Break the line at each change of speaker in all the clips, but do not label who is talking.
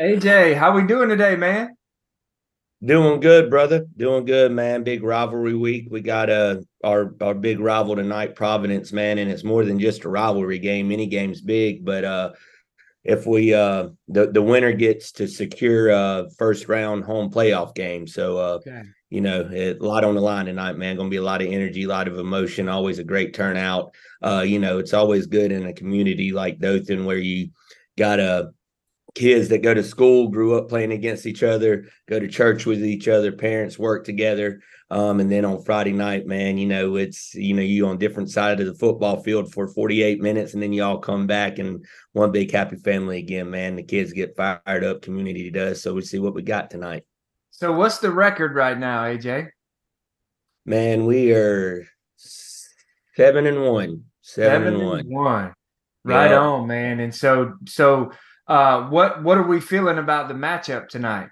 AJ, how we doing today, man?
Doing good, brother. Doing good, man. Big rivalry week. We got uh our our big rival tonight, Providence, man, and it's more than just a rivalry game. Any game's big, but uh if we uh the the winner gets to secure uh first round home playoff game. So uh okay. you know, it, a lot on the line tonight, man. Gonna be a lot of energy, a lot of emotion, always a great turnout. Uh, you know, it's always good in a community like Dothan where you got a kids that go to school grew up playing against each other go to church with each other parents work together um, and then on friday night man you know it's you know you on different side of the football field for 48 minutes and then you all come back and one big happy family again man. The kids get fired up community does so we see what we got tonight.
So what's the record right now aj
man we are seven and one seven, seven and one.
one. Right on man. And so so uh, what what are we feeling about the matchup tonight?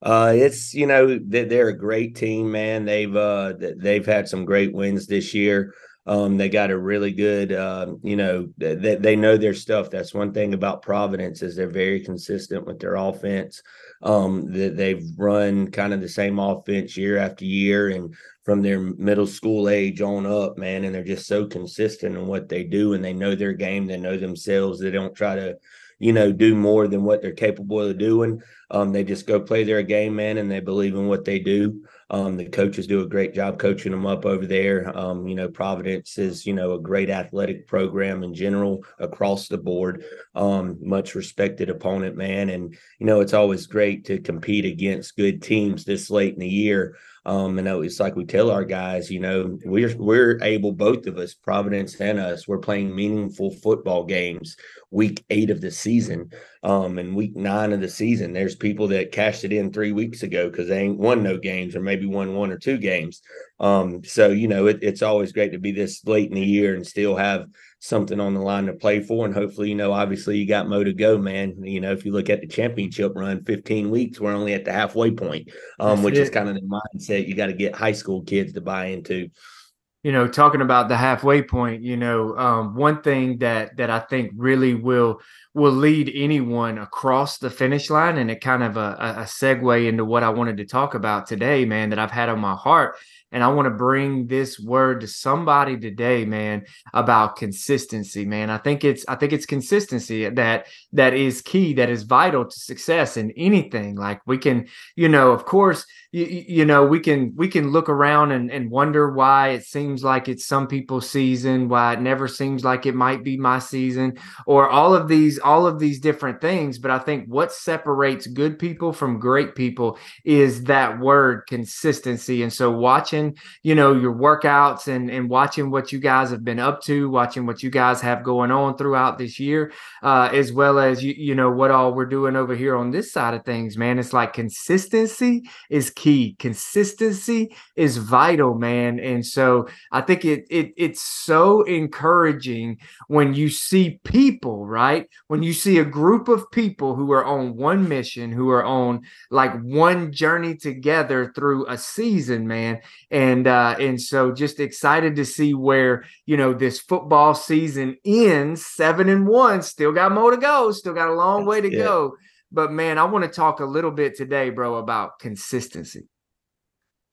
Uh, it's you know they're a great team, man. They've uh they've had some great wins this year. Um, they got a really good, uh, you know, they, they know their stuff. That's one thing about Providence is they're very consistent with their offense. Um, that they've run kind of the same offense year after year, and from their middle school age on up, man, and they're just so consistent in what they do, and they know their game. They know themselves. They don't try to you know, do more than what they're capable of doing. Um, they just go play their game, man, and they believe in what they do. Um, the coaches do a great job coaching them up over there. Um, you know, Providence is, you know, a great athletic program in general across the board. Um, much respected opponent, man. And, you know, it's always great to compete against good teams this late in the year. Um, and it's like we tell our guys, you know, we're we're able, both of us, Providence and us, we're playing meaningful football games week eight of the season. Um, and week nine of the season, there's people that cashed it in three weeks ago because they ain't won no games or maybe won one or two games. Um, so you know, it, it's always great to be this late in the year and still have something on the line to play for. And hopefully, you know, obviously you got Mo to go, man. You know, if you look at the championship run, 15 weeks, we're only at the halfway point, um, which it. is kind of the mindset you got to get high school kids to buy into.
You know, talking about the halfway point, you know, um, one thing that that I think really will will lead anyone across the finish line, and it kind of a, a segue into what I wanted to talk about today, man, that I've had on my heart and I want to bring this word to somebody today, man, about consistency, man. I think it's I think it's consistency that that is key, that is vital to success in anything. Like we can, you know, of course, you, you know, we can we can look around and, and wonder why it seems like it's some people's season, why it never seems like it might be my season, or all of these all of these different things. But I think what separates good people from great people is that word consistency. And so watching watching, you know, your workouts and and watching what you guys have been up to, watching what you guys have going on throughout this year, uh, as well as you you know what all we're doing over here on this side of things, man. It's like consistency is key. Consistency is vital, man. And so I think it it it's so encouraging when you see people, right? When you see a group of people who are on one mission, who are on like one journey together through a season, man and uh, and so just excited to see where you know this football season ends seven and one. Still got more to go. Still got a long way to yeah. go. But man, I want to talk a little bit today, bro, about consistency.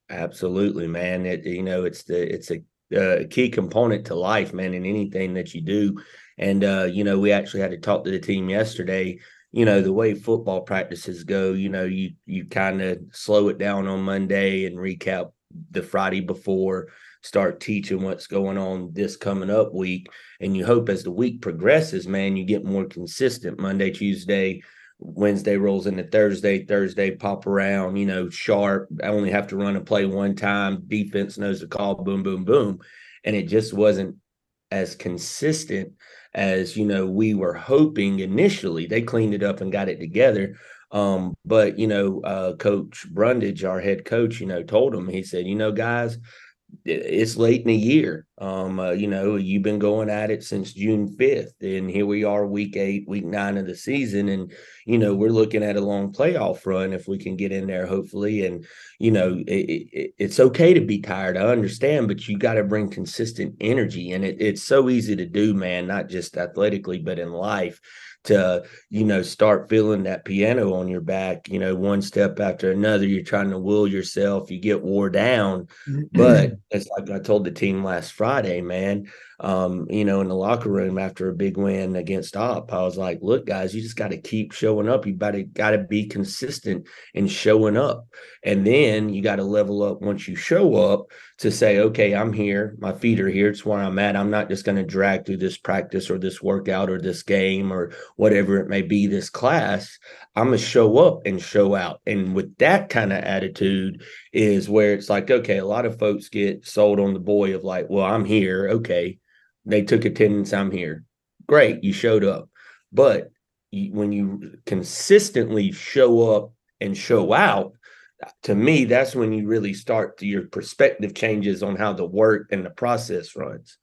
Absolutely, man. It you know it's the it's a uh, key component to life, man, in anything that you do. And uh, you know, we actually had to talk to the team yesterday you know the way football practices go you know you you kind of slow it down on monday and recap the friday before start teaching what's going on this coming up week and you hope as the week progresses man you get more consistent monday tuesday wednesday rolls into thursday thursday pop around you know sharp i only have to run a play one time defense knows the call boom boom boom and it just wasn't as consistent as you know we were hoping initially. They cleaned it up and got it together. Um, but you know, uh, Coach Brundage, our head coach, you know, told him he said, you know, guys, it's late in the year. Um, uh, you know, you've been going at it since June 5th, and here we are, week eight, week nine of the season. And, you know, we're looking at a long playoff run if we can get in there, hopefully. And, you know, it, it, it's okay to be tired. I understand, but you got to bring consistent energy. And it, it's so easy to do, man, not just athletically, but in life to you know start feeling that piano on your back you know one step after another you're trying to will yourself you get wore down. Mm-hmm. But it's like i told the team last friday man um, you know, in the locker room after a big win against Opp. I was like, look, guys, you just got to keep showing up. You better got to be consistent in showing up. And then you got to level up once you show up to say, okay, I'm here. My feet are here. It's where I'm at. I'm not just going to drag through this practice or this workout or this game or whatever it may be, this class. I'm going to show up and show out. And with that kind of attitude is where it's like, okay, a lot of folks get sold on the boy of like, well, I'm here. Okay they took attendance. I'm here. Great, you showed up. But when you consistently show up and show out, to me, that's when you really start your perspective changes on how the work and the process runs.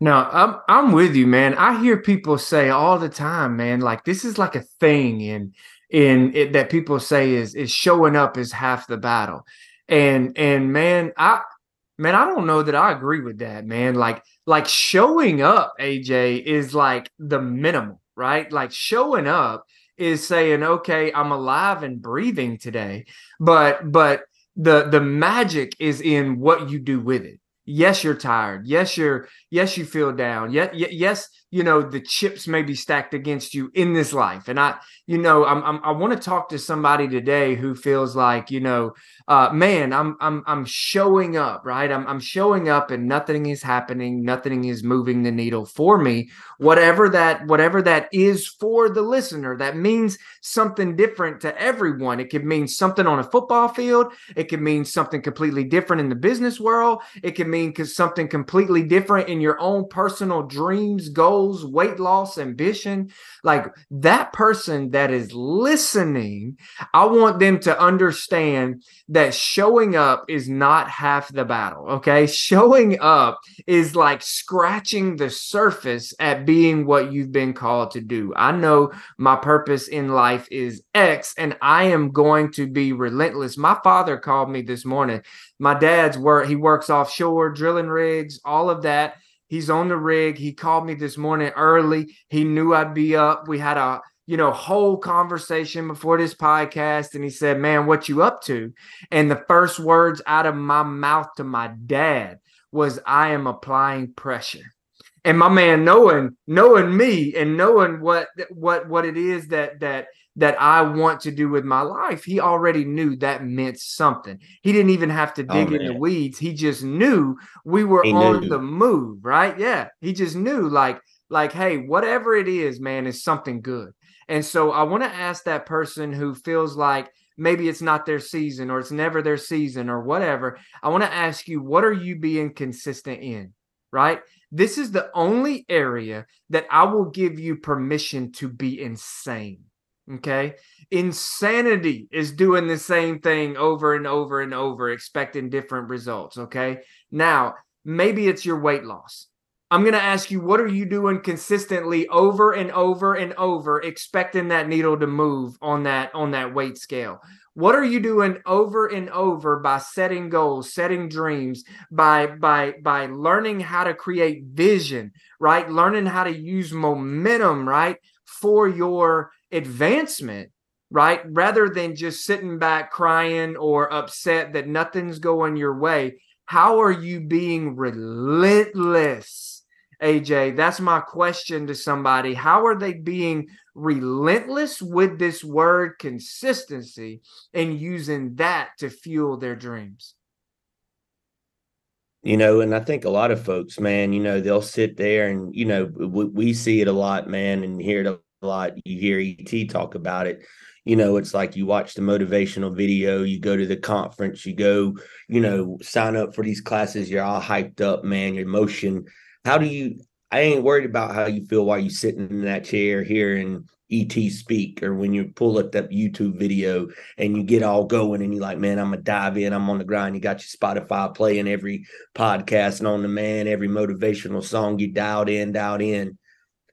No, I'm I'm with you, man. I hear people say all the time, man, like this is like a thing in in it that people say is is showing up is half the battle. And and man, I man, I don't know that I agree with that, man. Like like showing up, AJ, is like the minimum, right? Like showing up is saying, okay, I'm alive and breathing today. But but the the magic is in what you do with it. Yes, you're tired. Yes, you're yes, you feel down. Yes, yes, you know the chips may be stacked against you in this life. And i you know i'm, I'm i want to talk to somebody today who feels like you know uh man i'm i'm i'm showing up right? I'm i'm showing up and nothing is happening nothing is moving the needle for me. Whatever that whatever that is for the listener that means something different to everyone. It could mean something on a football field. It could mean something completely different in the business world. It could mean something completely different in your own personal dreams goals weight loss, ambition, like that person that is listening, I want them to understand that showing up is not half the battle. Okay. Showing up is like scratching the surface at being what you've been called to do. I know my purpose in life is X and I am going to be relentless. My father called me this morning. My dad's work, he works offshore, drilling rigs, all of that He's on the rig. He called me this morning early. He knew I'd be up. We had a you know whole conversation before this podcast and he said, "Man, what you up to?" And the first words out of my mouth to my dad was, "I am applying pressure." And my man knowing knowing me and knowing what what what it is that that that I want to do with my life, he already knew that meant something. He didn't even have to oh, dig oh, in the weeds. He just knew we were he on knew. the move, right? Yeah. He just knew like like hey, whatever it is, man, is something good. And so I want to ask that person who feels like maybe it's not their season or it's never their season or whatever. I want to ask you, what are you being consistent in? Right? This is the only area that I will give you permission to be insane Okay. Insanity is doing the same thing over and over and over, expecting different results. Okay. Now, maybe it's your weight loss. I'm going to ask you, what are you doing consistently over and over and over, expecting that needle to move on that on that weight scale? What are you doing over and over by setting goals, setting dreams, by by by learning how to create vision, right? Learning how to use momentum, right, for your advancement, right? Rather than just sitting back crying or upset that nothing's going your way. How are you being relentless? AJ, that's my question to somebody. How are they being relentless with this word consistency and using that to fuel their dreams
you know and i think a lot of folks man you know they'll sit there and you know we, we see it a lot man and hear it a lot you hear ET talk about it. You know it's like you watch the motivational video you go to the conference you go you know sign up for these classes you're all hyped up man your emotion how do you i ain't worried about how you feel while you're sitting in that chair hearing ET speak or when you pull up that youtube video and you get all going and you're like man i'm gonna dive in i'm on the grind. You got your spotify playing every podcast and on the man every motivational song you dialed in dialed in.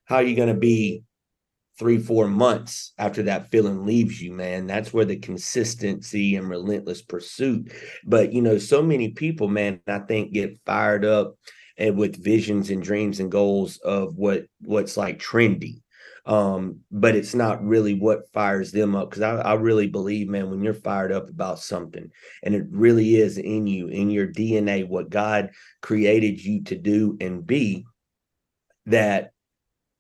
How are you gonna be three, four months after that feeling leaves you, man. That's where the consistency and relentless pursuit. But you know, so many people, man, I think get fired up and with visions and dreams and goals of what what's like trendy. Um, but it's not really what fires them up because I, I really believe, man, when you're fired up about something and it really is in you, in your DNA, what God created you to do and be, that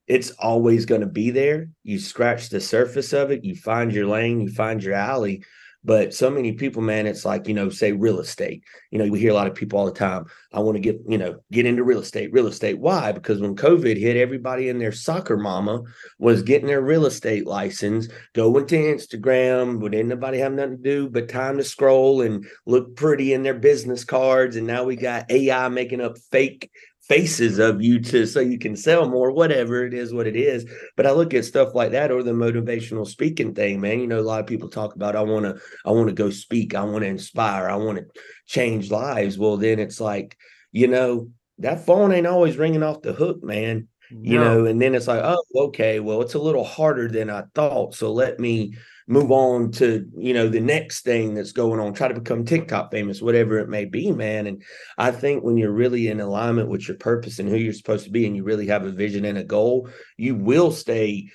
it's always going to be there. You scratch the surface of it, you find your lane, you find your alley. But so many people, man, it's like, you know, say real estate. You know, we hear a lot of people all the time. I want to get, you know, get into real estate, real estate. Why? Because when COVID hit, everybody and their soccer mama was getting their real estate license, going to Instagram, would anybody have nothing to do but time to scroll and look pretty in their business cards. And now we got AI making up fake faces of you to so you can sell more whatever it is what it is. But i look at stuff like that or the motivational speaking thing man. You know a lot of people talk about i want to i want to go speak. I want to inspire. I want to change lives. Well then it's like you know that phone ain't always ringing off the hook man. You no. know and then it's like oh okay. Well it's a little harder than i thought. So let me move on to you know the next thing that's going on try to become tiktok famous whatever it may be man. And i think when you're really in alignment with your purpose and who you're supposed to be and you really have a vision and a goal you will stay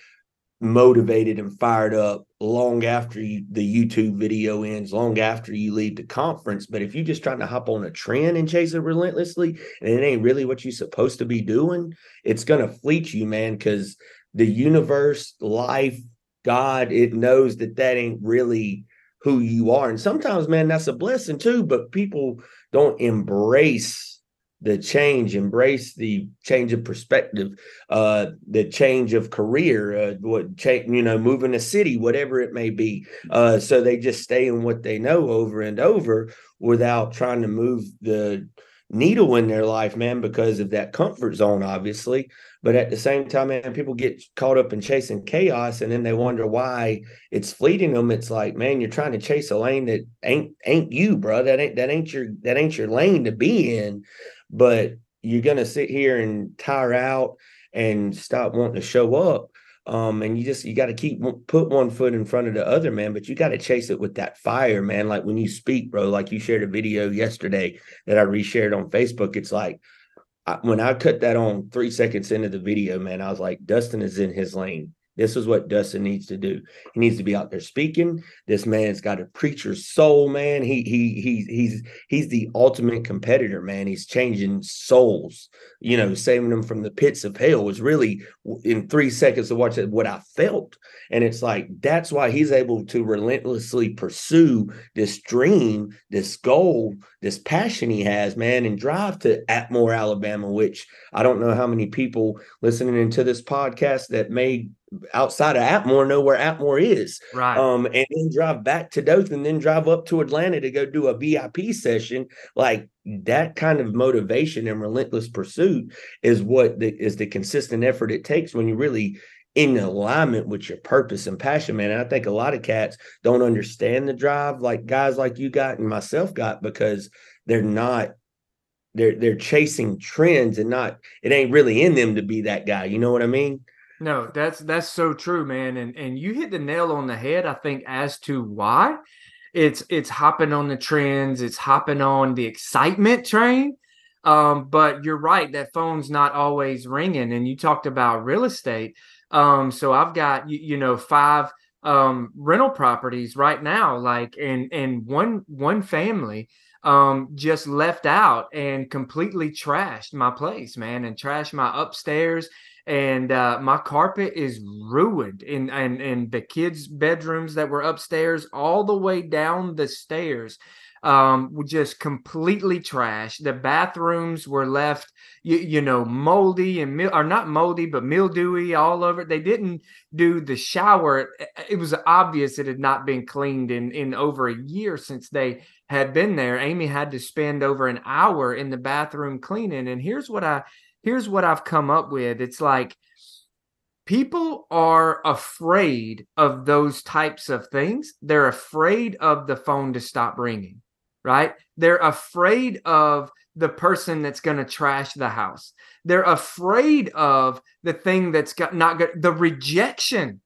motivated and fired up long after you, the youtube video ends long after you leave the conference. But if you're just trying to hop on a trend and chase it relentlessly and it ain't really what you're supposed to be doing it's going to fleet you man because the universe life God, it knows that that ain't really who you are. And sometimes, man, that's a blessing too, but people don't embrace the change, embrace the change of perspective, uh, the change of career, uh, what change, you know, moving a city, whatever it may be. Uh, so they just stay in what they know over and over without trying to move the needle in their life, man, because of that comfort zone, obviously. But at the same time, man, people get caught up in chasing chaos and then they wonder why it's fleeting them. It's like, man, you're trying to chase a lane that ain't ain't you, bro. That ain't that ain't your that ain't your lane to be in. But you're gonna sit here and tire out and stop wanting to show up. Um, and you just you got to keep put one foot in front of the other, man. But you got to chase it with that fire, man. Like when you speak, bro. Like you shared a video yesterday that I reshared on Facebook. It's like I, when I cut that on three seconds into the video, man, I was like, Dustin is in his lane. This is what Dustin needs to do. He needs to be out there speaking. This man's got a preacher's soul, man. He he he he's he's the ultimate competitor, man. He's changing souls, you know, saving them from the pits of hell. Was really in three seconds to watch it what I felt, and it's like that's why he's able to relentlessly pursue this dream, this goal, this passion he has, man, and drive to Atmore, Alabama. Which I don't know how many people listening into this podcast that may outside of Atmore know where Atmore is.
Right.
Um, and then drive back to Dothan, then drive up to Atlanta to go do a VIP session. Like that kind of motivation and relentless pursuit is what the, is the consistent effort it takes when you really in alignment with your purpose and passion, man. And I think a lot of cats don't understand the drive like guys like you got and myself got because they're not they're they're chasing trends and not it ain't really in them to be that guy. You know what I mean?
No, that's that's so true, man. And and you hit the nail on the head, I think, as to why. It's it's hopping on the trends, it's hopping on the excitement train. Um, but you're right, that phone's not always ringing. And you talked about real estate. Um, so I've got you, you know, five um rental properties right now, like and and one one family um, just left out and completely trashed my place, man, and trashed my upstairs and uh, my carpet is ruined in and in the kids' bedrooms that were upstairs, all the way down the stairs um, just completely trashed. The bathrooms were left, you, you know, moldy and mil- or not moldy, but mildewy all over. They didn't do the shower. It was obvious it had not been cleaned in in over a year since they had been there. Amy had to spend over an hour in the bathroom cleaning. And here's what I here's what I've come up with. It's like people are afraid of those types of things. They're afraid of the phone to stop ringing right? They're afraid of the person that's going to trash the house. They're afraid of the thing that's got not good, the rejection.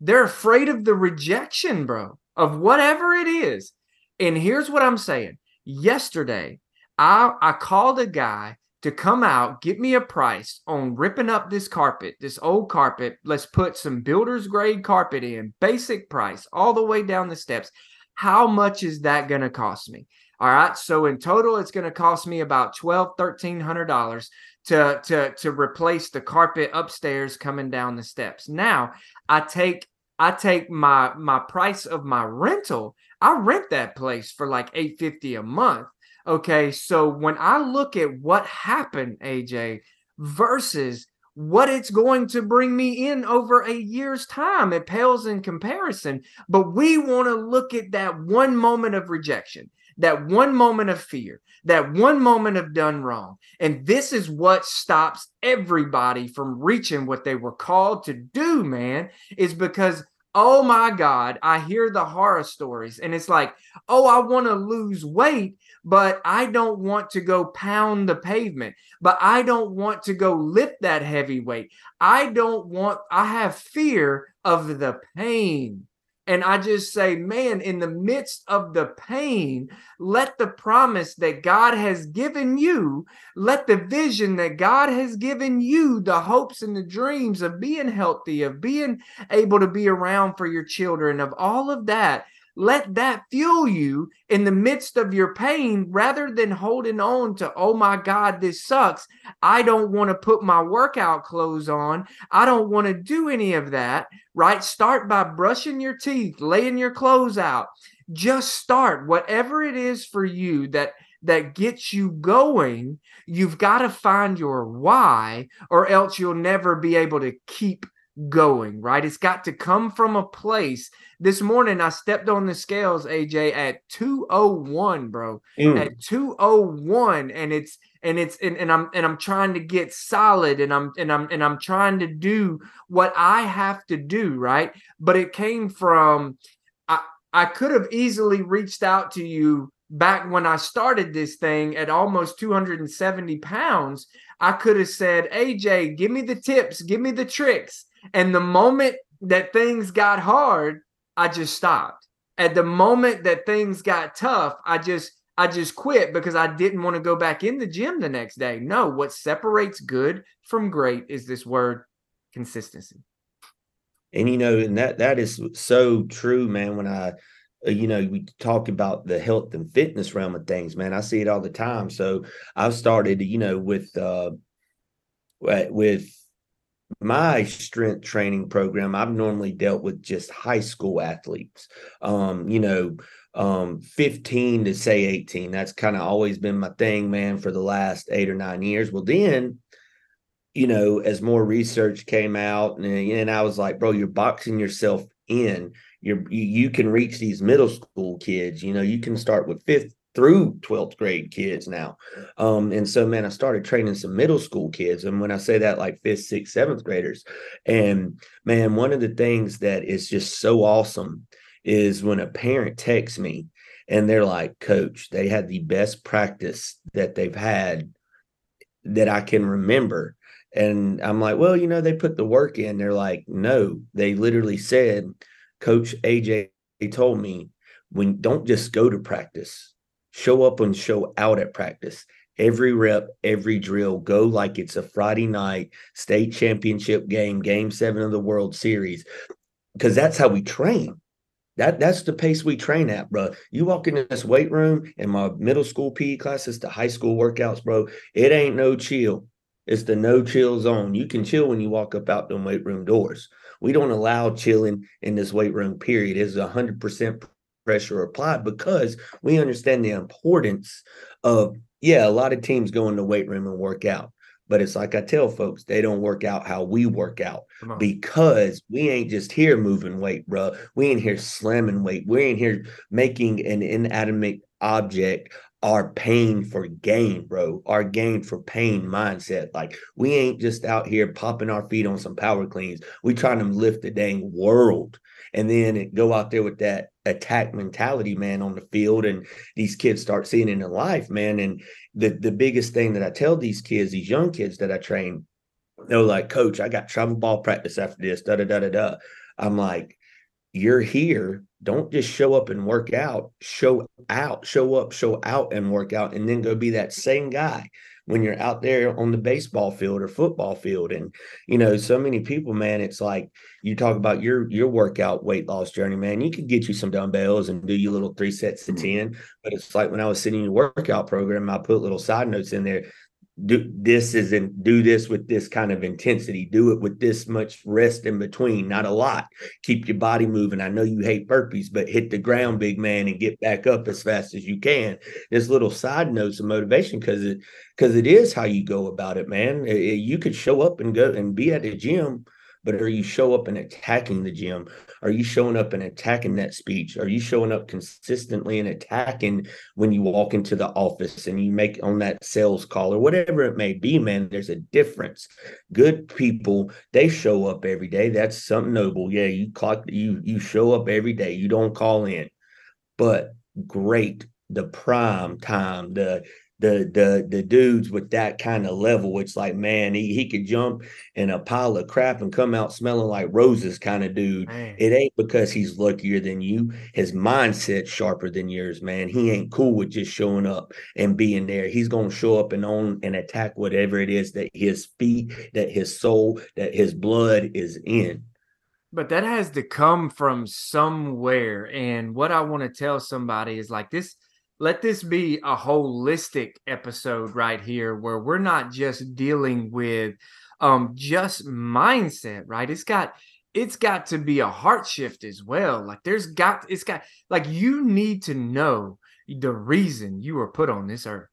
They're afraid of the rejection, bro, of whatever it is. And here's what I'm saying. Yesterday, I I called a guy to come out, get me a price on ripping up this carpet, this old carpet. Let's put some builder's grade carpet in, basic price, all the way down the steps. How much is that going to cost me? All right. So in total, it's going to cost me about twelve, thirteen hundred dollars to to to replace the carpet upstairs coming down the steps. Now I take I take my my price of my rental. I rent that place for like eight fifty a month. Okay, so when I look at what happened, AJ, versus what it's going to bring me in over a year's time. It pales in comparison. But we want to look at that one moment of rejection, that one moment of fear, that one moment of done wrong. And this is what stops everybody from reaching what they were called to do, man, is because oh my God, I hear the horror stories. And it's like, oh, I want to lose weight, but I don't want to go pound the pavement, but I don't want to go lift that heavy weight. I don't want, I have fear of the pain. And I just say, man, in the midst of the pain, let the promise that God has given you, let the vision that God has given you, the hopes and the dreams of being healthy, of being able to be around for your children, of all of that, let that fuel you in the midst of your pain rather than holding on to, oh my God, this sucks. I don't want to put my workout clothes on. I don't want to do any of that, right? Start by brushing your teeth, laying your clothes out. Just start whatever it is for you that that gets you going, you've got to find your why, or else you'll never be able to keep going, right? It's got to come from a place. This morning I stepped on the scales, AJ, at 201, bro. Mm. At 201. And it's and it's and, and I'm and I'm trying to get solid and I'm and I'm and I'm trying to do what I have to do, right? But it came from I I could have easily reached out to you back when I started this thing at almost 270 pounds. I could have said, AJ, give me the tips, give me the tricks and the moment that things got hard, I just stopped. At the moment that things got tough, I just I just quit because I didn't want to go back in the gym the next day. No, what separates good from great is this word consistency.
And you know, and that that is so true, man. When I uh, you know, we talk about the health and fitness realm of things, man. I see it all the time. So I've started, you know, with uh with my strength training program, I've normally dealt with just high school athletes. Um, you know, um 15 to say 18. That's kind of always been my thing, man, for the last eight or nine years. Well, then, you know, as more research came out, and, and I was like, bro, you're boxing yourself in. You're you, you can reach these middle school kids. You know, you can start with fifth through 12th grade kids now. Um, and so, man, I started training some middle school kids. And when I say that, like fifth, sixth, seventh graders. And man, one of the things that is just so awesome is when a parent texts me and they're like, Coach, they had the best practice that they've had that I can remember. And I'm like, well, you know, they put the work in. They're like, no, they literally said, Coach AJ told me, when don't just go to practice, show up and show out at practice. Every rep, every drill, go like it's a Friday night state championship game, game seven of the World Series, because that's how we train. That that's the pace we train at, bro. You walk into this weight room in my middle school PE classes to high school workouts, bro. It ain't no chill. It's the no chill zone. You can chill when you walk up out the weight room doors. We don't allow chilling in this weight room period. It's 100% pressure applied because we understand the importance of, yeah, a lot of teams go in the weight room and work out. But it's like I tell folks, they don't work out how we work out because we ain't just here moving weight, bro. We ain't here slamming weight. We ain't here making an inanimate object our pain for gain, bro. Our gain for pain mindset. Like we ain't just out here popping our feet on some power cleans. We trying to lift the dang world. And then go out there with that attack mentality, man, on the field. And these kids start seeing it in life, man. And the the biggest thing that I tell these kids, these young kids that I train, they're like, Coach, I got travel ball practice after this, da da da da da. I'm like, you're here don't just show up and work out. Show out show up show out and work out and then go be that same guy when you're out there on the baseball field or football field. And you know so many people man it's like you talk about your your workout weight loss journey man. You could get you some dumbbells and do your little three sets to mm-hmm. 10 but it's like when i was sitting in the workout program i put little side notes in there do this is and do this with this kind of intensity do it with this much rest in between not a lot. Keep your body moving. I know you hate burpees but hit the ground big man and get back up as fast as you can. There's little side notes of motivation because it because it is how you go about it man. It, you could show up and go and be at the gym but are you show up and attacking the gym? Are you showing up and attacking that speech? Are you showing up consistently and attacking when you walk into the office and you make on that sales call or whatever it may be man? There's a difference. Good people they show up every day. That's something noble. Yeah you clock you you show up every day. You don't call in. But great the prime time the the the the dudes with that kind of level. It's like, man, he, he could jump in a pile of crap and come out smelling like roses kind of dude. Man. It ain't because he's luckier than you. His mindset sharper than yours, man. He ain't cool with just showing up and being there. He's gonna show up and own and attack whatever it is that his feet, that his soul, that his blood is in.
But that has to come from somewhere. And what I want to tell somebody is like this let this be a holistic episode right here where we're not just dealing with um just mindset right? It's got it's got to be a heart shift as well. Like there's got it's got like you need to know the reason you were put on this earth.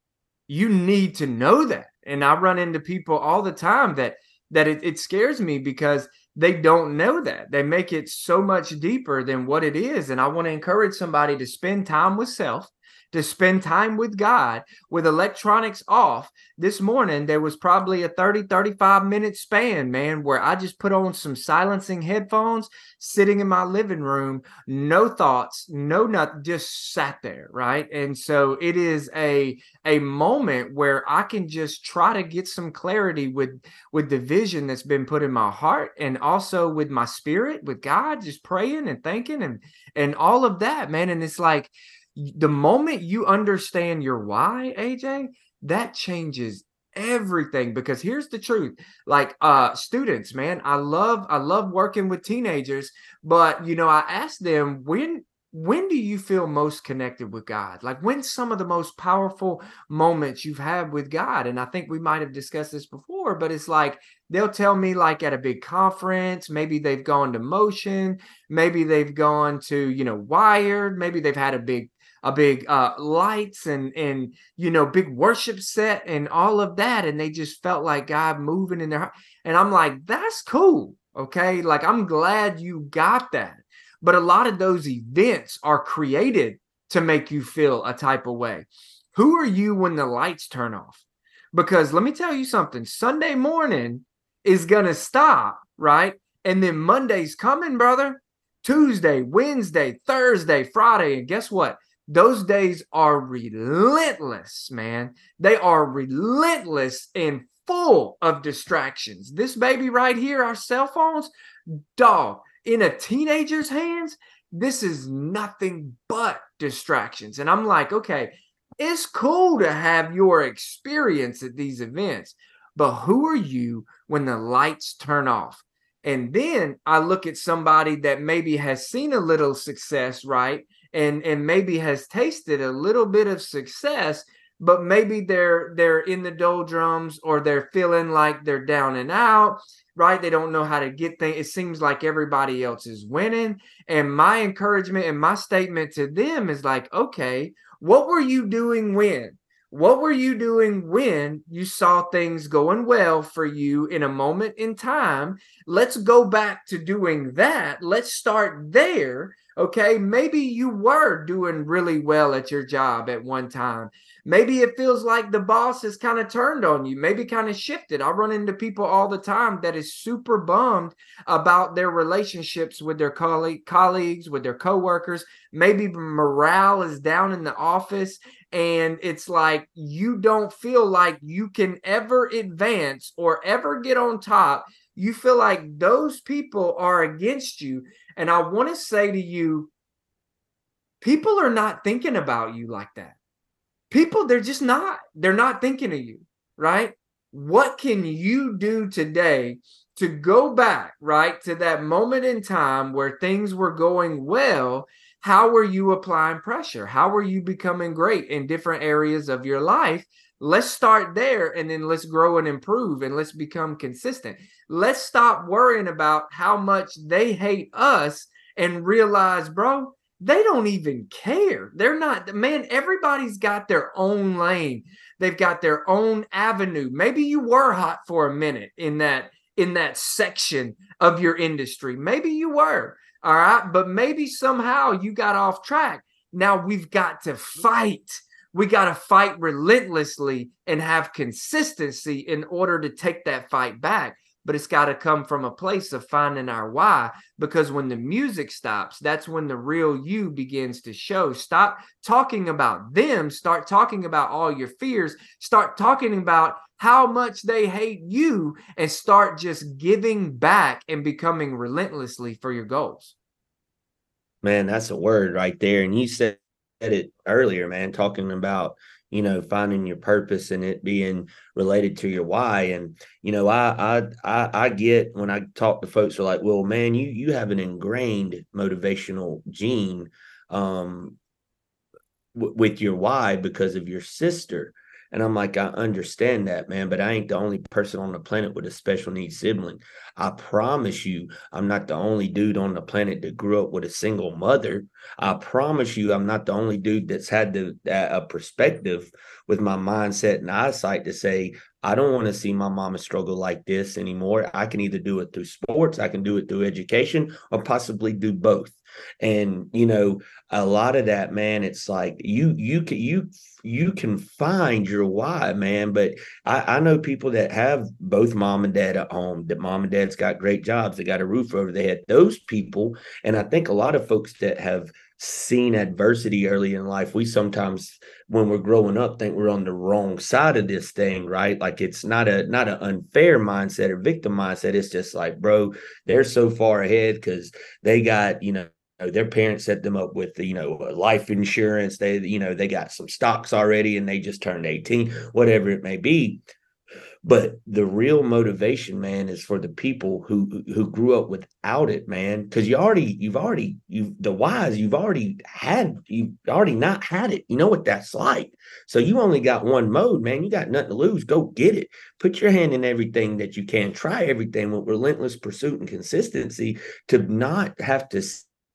You need to know that. And i run into people all the time that that it, it scares me because they don't know that. They make it so much deeper than what it is. And i want to encourage somebody to spend time with self to spend time with God with electronics off. This morning, there was probably a 30, 35 minute span, man, where I just put on some silencing headphones, sitting in my living room, no thoughts, no nothing, just sat there, right? And so it is a a moment where I can just try to get some clarity with with the vision that's been put in my heart and also with my spirit, with God, just praying and thinking and and all of that, man. And it's like the moment you understand your why, AJ, that changes everything because here's the truth. Like uh students man i love i love working with teenagers but you know i ask them when when do you feel most connected with god? Like when some of the most powerful moments you've had with god? And i think we might have discussed this before but it's like they'll tell me like at a big conference maybe they've gone to motion maybe they've gone to you know wired maybe they've had a big a big uh lights and and you know big worship set and all of that and they just felt like god moving in their heart and i'm like that's cool okay? Like i'm glad you got that. But a lot of those events are created to make you feel a type of way. Who are you when the lights turn off? Because let me tell you something sunday morning is gonna stop right? And then monday's coming brother. Tuesday wednesday thursday friday and guess what those days are relentless, man. They are relentless and full of distractions. This baby right here, our cell phones, dog, in a teenager's hands, this is nothing but distractions. And I'm like, okay, it's cool to have your experience at these events, but who are you when the lights turn off? And then I look at somebody that maybe has seen a little success, right? And and maybe has tasted a little bit of success but maybe they're they're in the doldrums or they're feeling like they're down and out right they don't know how to get things it seems like everybody else is winning and my encouragement and my statement to them is like okay what were you doing when what were you doing when you saw things going well for you in a moment in time? Let's go back to doing that. Let's start there. Okay. Maybe you were doing really well at your job at one time. Maybe it feels like the boss has kind of turned on you, maybe kind of shifted. I run into people all the time that is super bummed about their relationships with their colleague, colleagues, with their coworkers. Maybe morale is down in the office and it's like you don't feel like you can ever advance or ever get on top. You feel like those people are against you. And I want to say to you, people are not thinking about you like that. People, they're just not. They're not thinking of you, right? What can you do today to go back, right, to that moment in time where things were going well how were you applying pressure? How were you becoming great in different areas of your life? Let's start there and then let's grow and improve and let's become consistent. Let's stop worrying about how much they hate us and realize, bro, they don't even care. They're not, man, everybody's got their own lane. They've got their own avenue. Maybe you were hot for a minute in that in that section of your industry. Maybe you were. All right. But maybe somehow you got off track. Now we've got to fight. We got to fight relentlessly and have consistency in order to take that fight back. But it's got to come from a place of finding our why. Because when the music stops, that's when the real you begins to show. Stop talking about them. Start talking about all your fears. Start talking about how much they hate you and start just giving back and becoming relentlessly for your goals.
Man, that's a word right there. And you said it earlier, man, talking about, you know, finding your purpose and it being related to your why. And, you know, I I I, I get when I talk to folks who are like, well, man, you you have an ingrained motivational gene um w- with your why because of your sister and I'm like, I understand that, man, but I ain't the only person on the planet with a special needs sibling. I promise you, I'm not the only dude on the planet that grew up with a single mother. I promise you, I'm not the only dude that's had the, a perspective with my mindset and eyesight to say, I don't want to see my mama struggle like this anymore. I can either do it through sports, I can do it through education, or possibly do both. And you know, a lot of that, man, it's like you you can you you can find your why, man. But I, I know people that have both mom and dad at home, that mom and dad's got great jobs, they got a roof over their head. Those people, and I think a lot of folks that have seen adversity early in life, we sometimes when we're growing up think we're on the wrong side of this thing, right? Like it's not a not an unfair mindset or victim mindset. It's just like, bro, they're so far ahead because they got, you know, their parents set them up with you know life insurance. They you know they got some stocks already and they just turned 18 whatever it may be. But the real motivation man is for the people who who grew up without it man because you already you've already you the wise you've already had you've already not had it. You know what that's like. So you only got one mode man. You got nothing to lose. Go get it. Put your hand in everything that you can. Try everything with relentless pursuit and consistency to not have to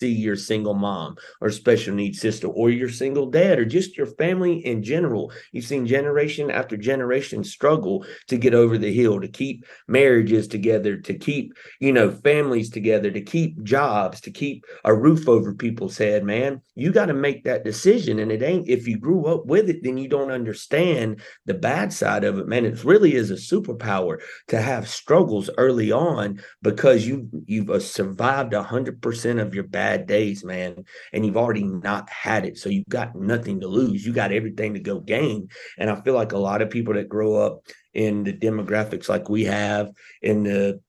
see your single mom or special needs sister or your single dad or just your family in general. You've seen generation after generation struggle to get over the hill, to keep marriages together, to keep, you know, families together, to keep jobs, to keep a roof over people's head, man. You got to make that decision. And it ain't, if you grew up with it, then you don't understand the bad side of it, man. It really is a superpower to have struggles early on because you, you've uh, survived 100% of your bad bad days, man, and you've already not had it. So you've got nothing to lose. You got everything to go gain. And I feel like a lot of people that grow up in the demographics like we have in the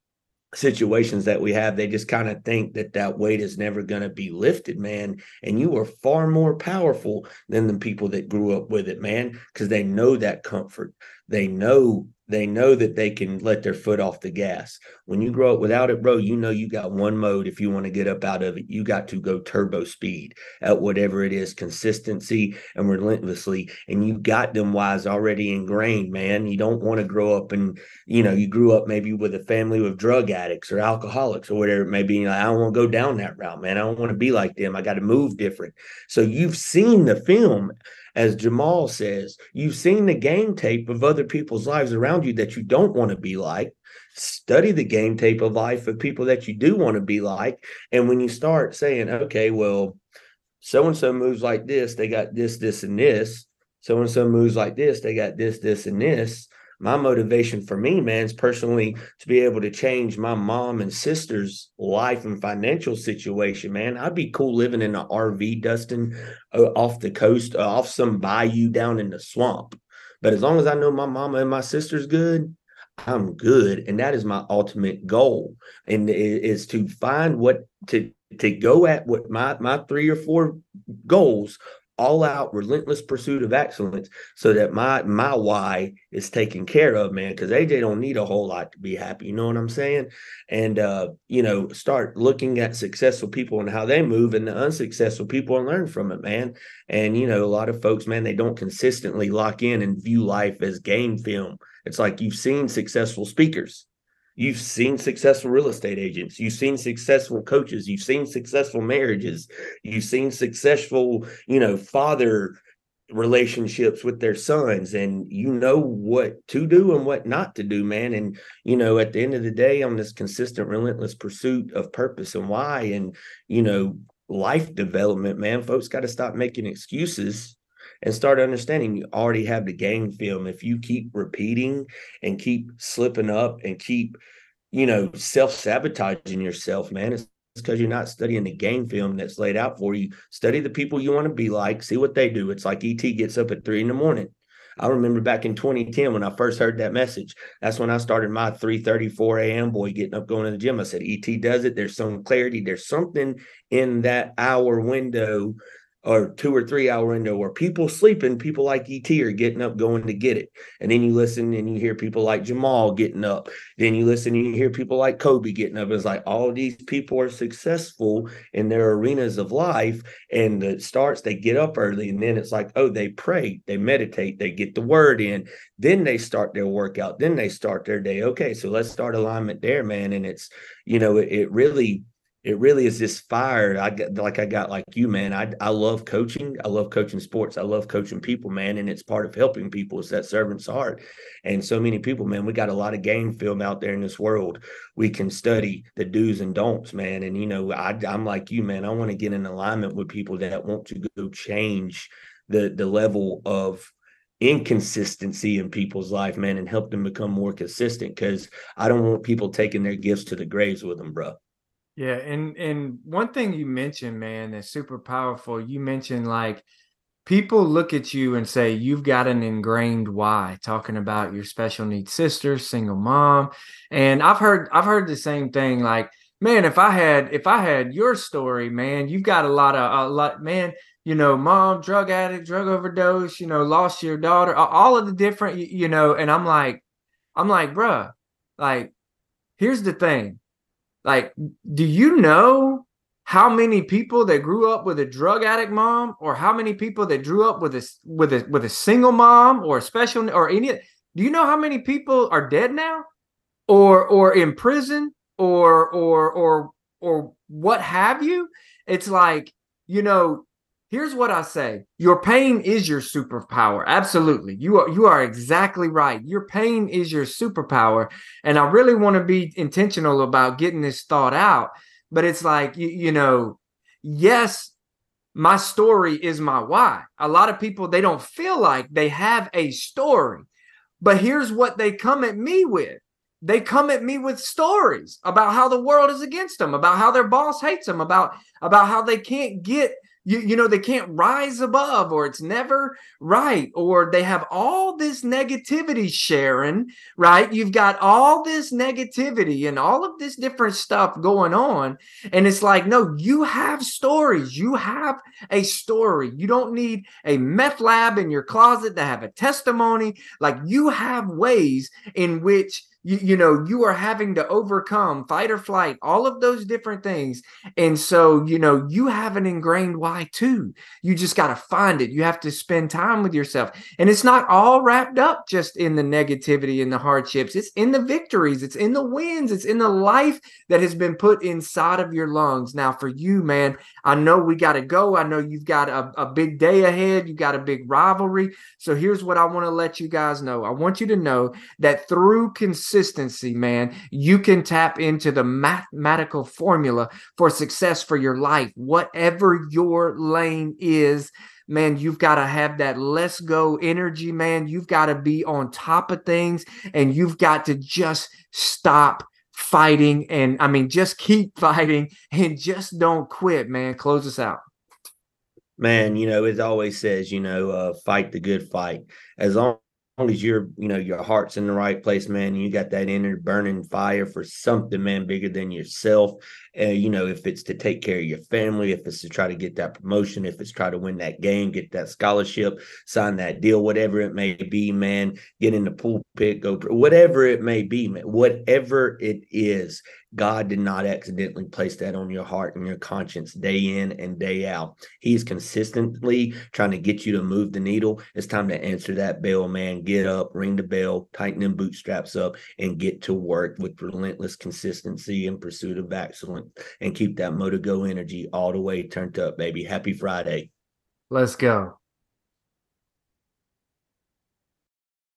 situations that we have they just kind of think that that weight is never going to be lifted man and you are far more powerful than the people that grew up with it man because they know that comfort they know they know that they can let their foot off the gas. When you grow up without it, bro, you know you got one mode. If you want to get up out of it, you got to go turbo speed at whatever it is, consistency and relentlessly. And you got them wise already ingrained, man. You don't want to grow up and, you know, you grew up maybe with a family with drug addicts or alcoholics or whatever it may be. Like, I don't want to go down that route, man. I don't want to be like them. I got to move different. So you've seen the film as Jamal says, you've seen the game tape of other people's lives around you that you don't want to be like. Study the game tape of life of people that you do want to be like. And when you start saying, okay, well, so and so moves like this, they got this, this, and this. So and so moves like this, they got this, this, and this my motivation for me, man, is personally to be able to change my mom and sister's life and financial situation, man. I'd be cool living in an RV, Dustin, uh, off the coast, uh, off some bayou down in the swamp. But as long as I know my mama and my sister's good, I'm good. And that is my ultimate goal. And is to find what to to go at what my my three or four goals all out relentless pursuit of excellence so that my my why is taken care of man because aj don't need a whole lot to be happy you know what i'm saying? And uh you know start looking at successful people and how they move and the unsuccessful people and learn from it man. And you know a lot of folks man they don't consistently lock in and view life as game film. It's like you've seen successful speakers You've seen successful real estate agents. You've seen successful coaches. You've seen successful marriages. You've seen successful, you know, father relationships with their sons and you know what to do and what not to do man and you know at the end of the day on this consistent relentless pursuit of purpose and why and you know life development man folks got to stop making excuses and start understanding you already have the game film. If you keep repeating and keep slipping up and keep, you know, self sabotaging yourself, man, it's because you're not studying the game film that's laid out for you. Study the people you want to be like, see what they do. It's like ET gets up at three in the morning. I remember back in 2010 when I first heard that message. That's when I started my 3 34 a.m. boy getting up going to the gym. I said, ET does it. There's some clarity. There's something in that hour window or two or three hour window where people sleeping, people like ET are getting up going to get it. And then you listen and you hear people like Jamal getting up. Then you listen and you hear people like Kobe getting up. It's like all these people are successful in their arenas of life. And it starts, they get up early. And then it's like, oh, they pray, they meditate, they get the word in. Then they start their workout. Then they start their day. Okay, so let's start alignment there, man. And it's, you know, it, it really it really is this fire I get like I got like you, man. I I love coaching. I love coaching sports. I love coaching people, man. And it's part of helping people. It's that servant's heart. And so many people, man, we got a lot of game film out there in this world. We can study the do's and don'ts, man. And you know, I I'm like you, man. I want to get in alignment with people that want to go change the the level of inconsistency in people's life, man, and help them become more consistent. Because I don't want people taking their gifts to the graves with them, bro.
Yeah, and and one thing you mentioned, man, that's super powerful. You mentioned like people look at you and say you've got an ingrained why, talking about your special needs sister, single mom, and I've heard I've heard the same thing. Like, man, if I had if I had your story, man, you've got a lot of a lot, man. You know, mom, drug addict, drug overdose. You know, lost your daughter. All of the different, you know, and I'm like, I'm like, bruh, like, here's the thing like, do you know how many people that grew up with a drug addict mom, or how many people that grew up with a with a with a single mom, or a special, or any? Do you know how many people are dead now, or or in prison, or or or or what have you? It's like you know here's what I say. Your pain is your superpower. Absolutely. You are you are exactly right. Your pain is your superpower. And I really want to be intentional about getting this thought out. But it's like you, you know, yes, my story is my why. A lot of people they don't feel like they have a story. But here's what they come at me with. They come at me with stories about how the world is against them, about how their boss hates them, about about how they can't get you, you know they can't rise above or it's never right or they have all this negativity sharon right? You've got all this negativity and all of this different stuff going on and it's like no you have stories. You have a story. You don't need a meth lab in your closet to have a testimony. Like you have ways in which you, you know you are having to overcome fight or flight all of those different things. And so you know you have an ingrained why too. You just got to find it. You have to spend time with yourself. And it's not all wrapped up just in the negativity and the hardships. It's in the victories. It's in the wins. It's in the life that has been put inside of your lungs. Now for you man i know we got to go. I know you've got a, a big day ahead. You got a big rivalry. So here's what i want to let you guys know. I want you to know that through consistency consistency, man, you can tap into the mathematical formula for success for your life, whatever your lane is man, you've got to have that let's go energy, man. You've got to be on top of things and you've got to just stop fighting. And I mean, just keep fighting and just don't quit, man. Close us out.
Man, you know, it always says, you know, uh, fight the good fight. As long long as you're, you know, your heart's in the right place, man, you got that inner burning fire for something, man, bigger than yourself. Uh, you know, if it's to take care of your family, if it's to try to get that promotion, if it's try to win that game, get that scholarship, sign that deal, whatever it may be, man, get in the pulpit, go, whatever it may be, man, whatever it is, God did not accidentally place that on your heart and your conscience day in and day out. He's consistently trying to get you to move the needle. It's time to answer that bell, man. Get up, ring the bell, tighten them bootstraps up, and get to work with relentless consistency in pursuit of excellence and keep that motor go energy all the way turned up, baby. Happy Friday.
Let's go.